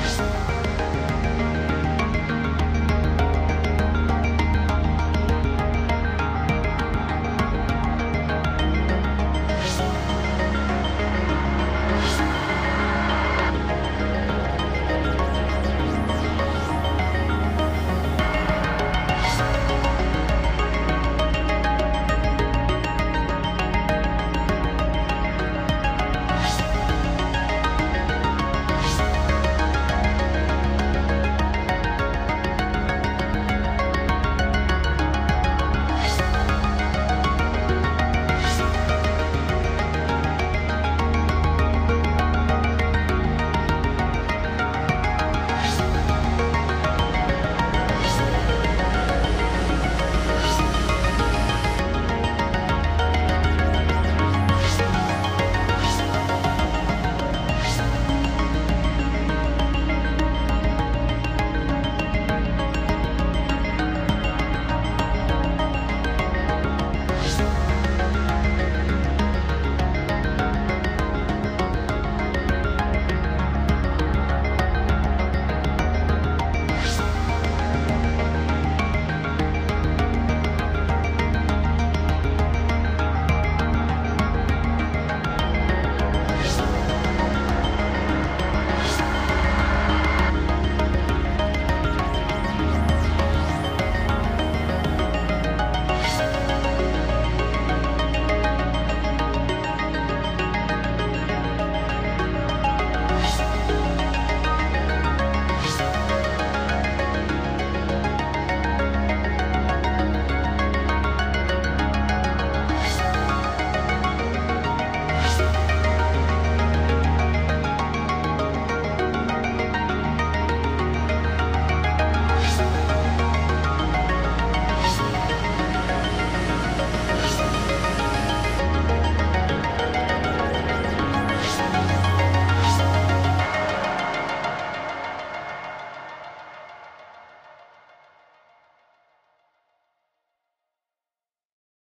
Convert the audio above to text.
Bye.